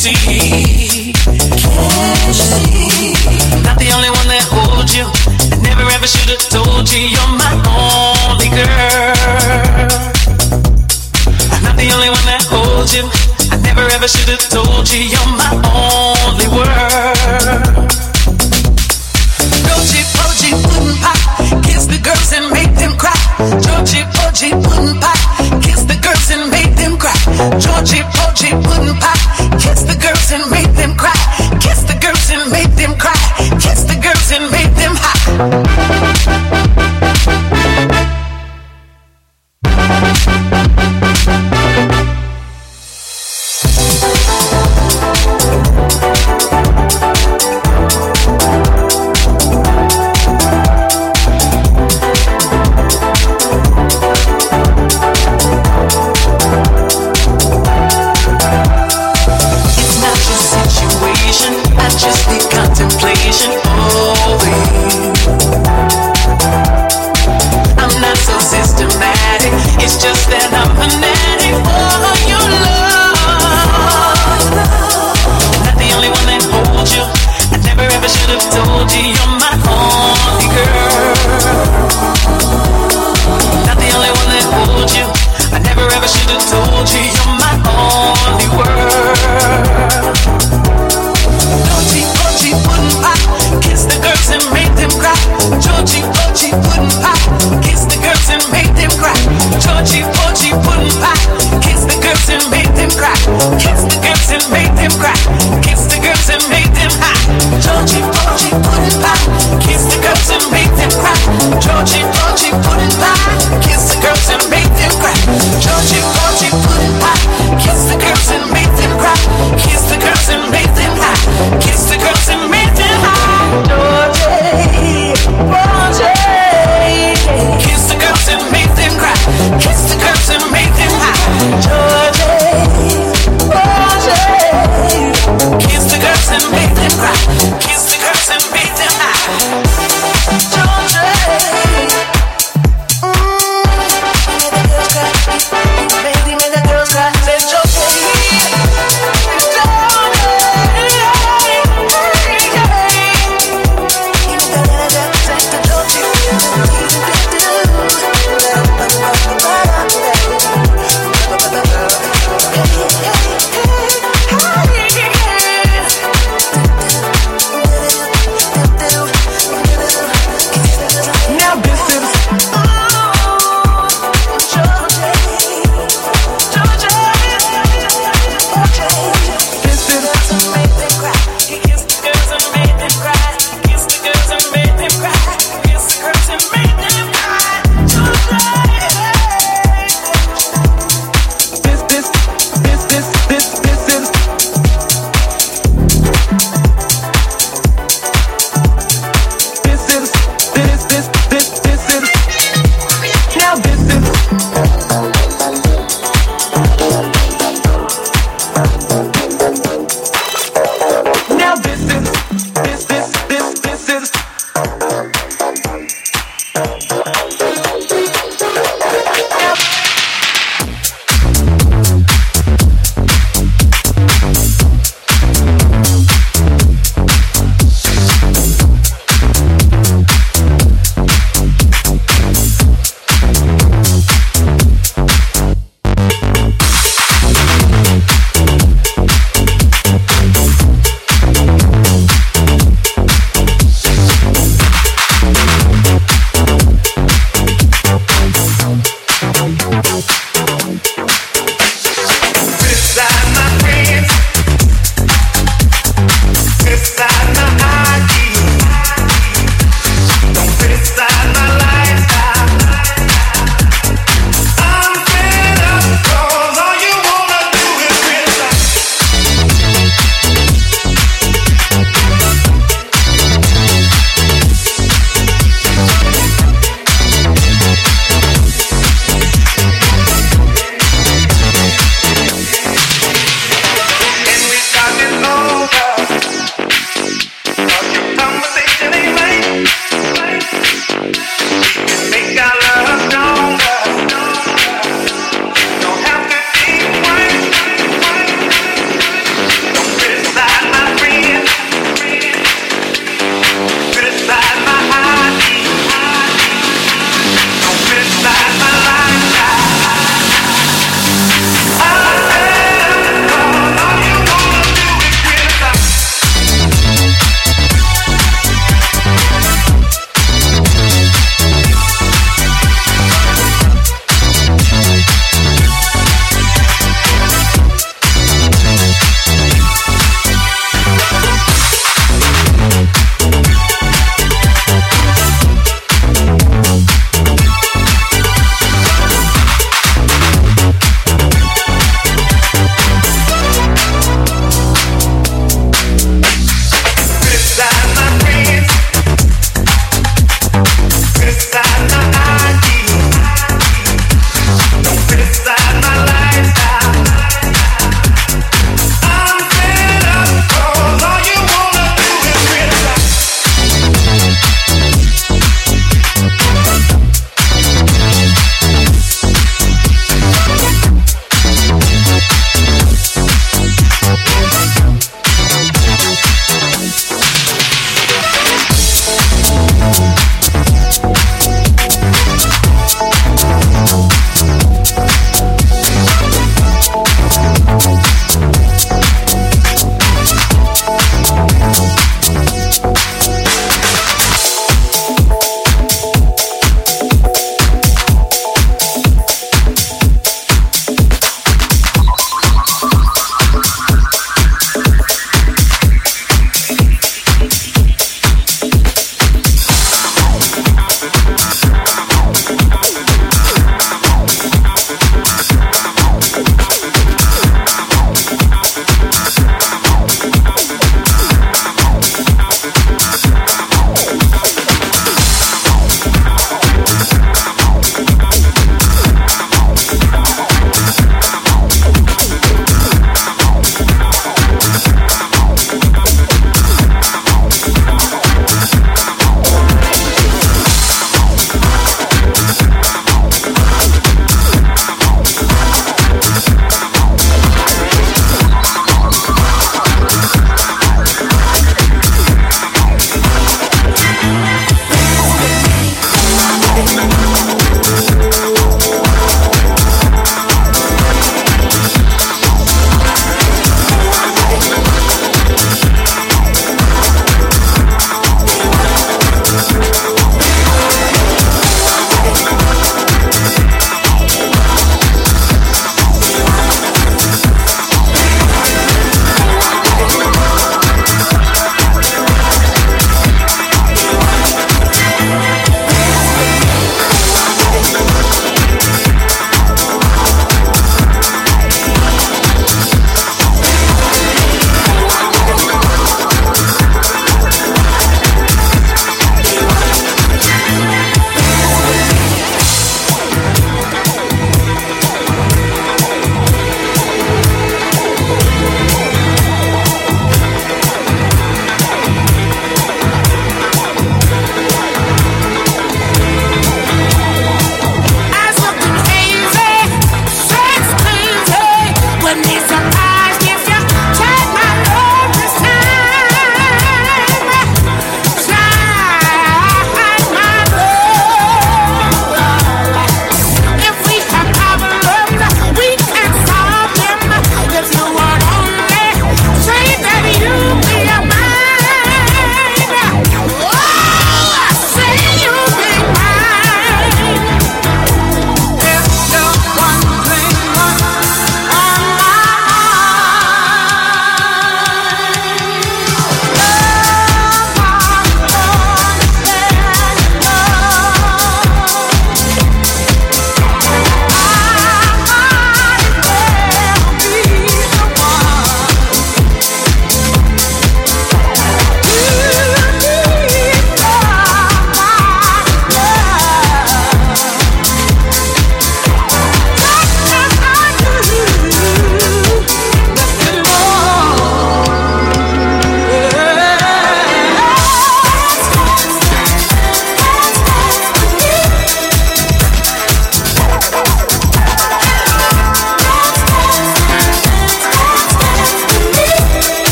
see?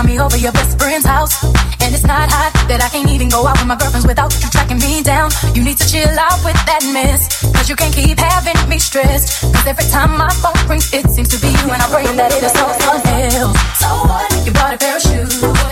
Call me over your best friend's house. And it's not hot that I can't even go out with my girlfriends without you tracking me down. You need to chill out with that mess. Cause you can't keep having me stressed. Cause every time my phone rings, it seems to be you. And I'm praying that it is someone else. So what? You bought a pair of shoes.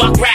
Fuck rap.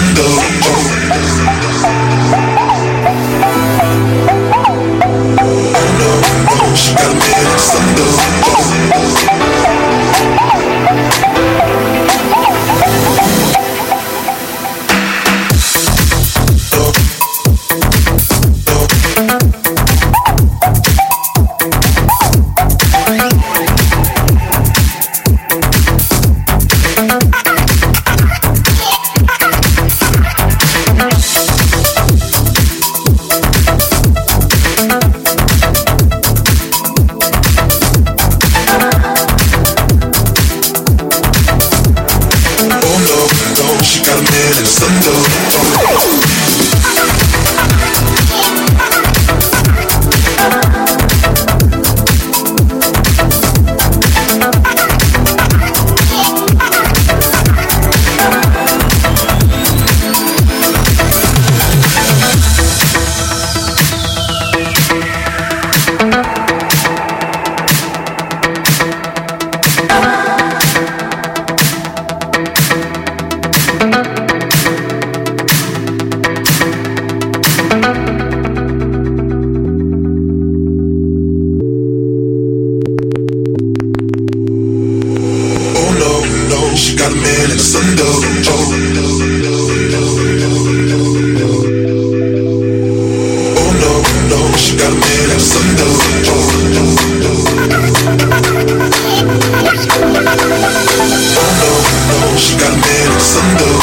mundo. Cuando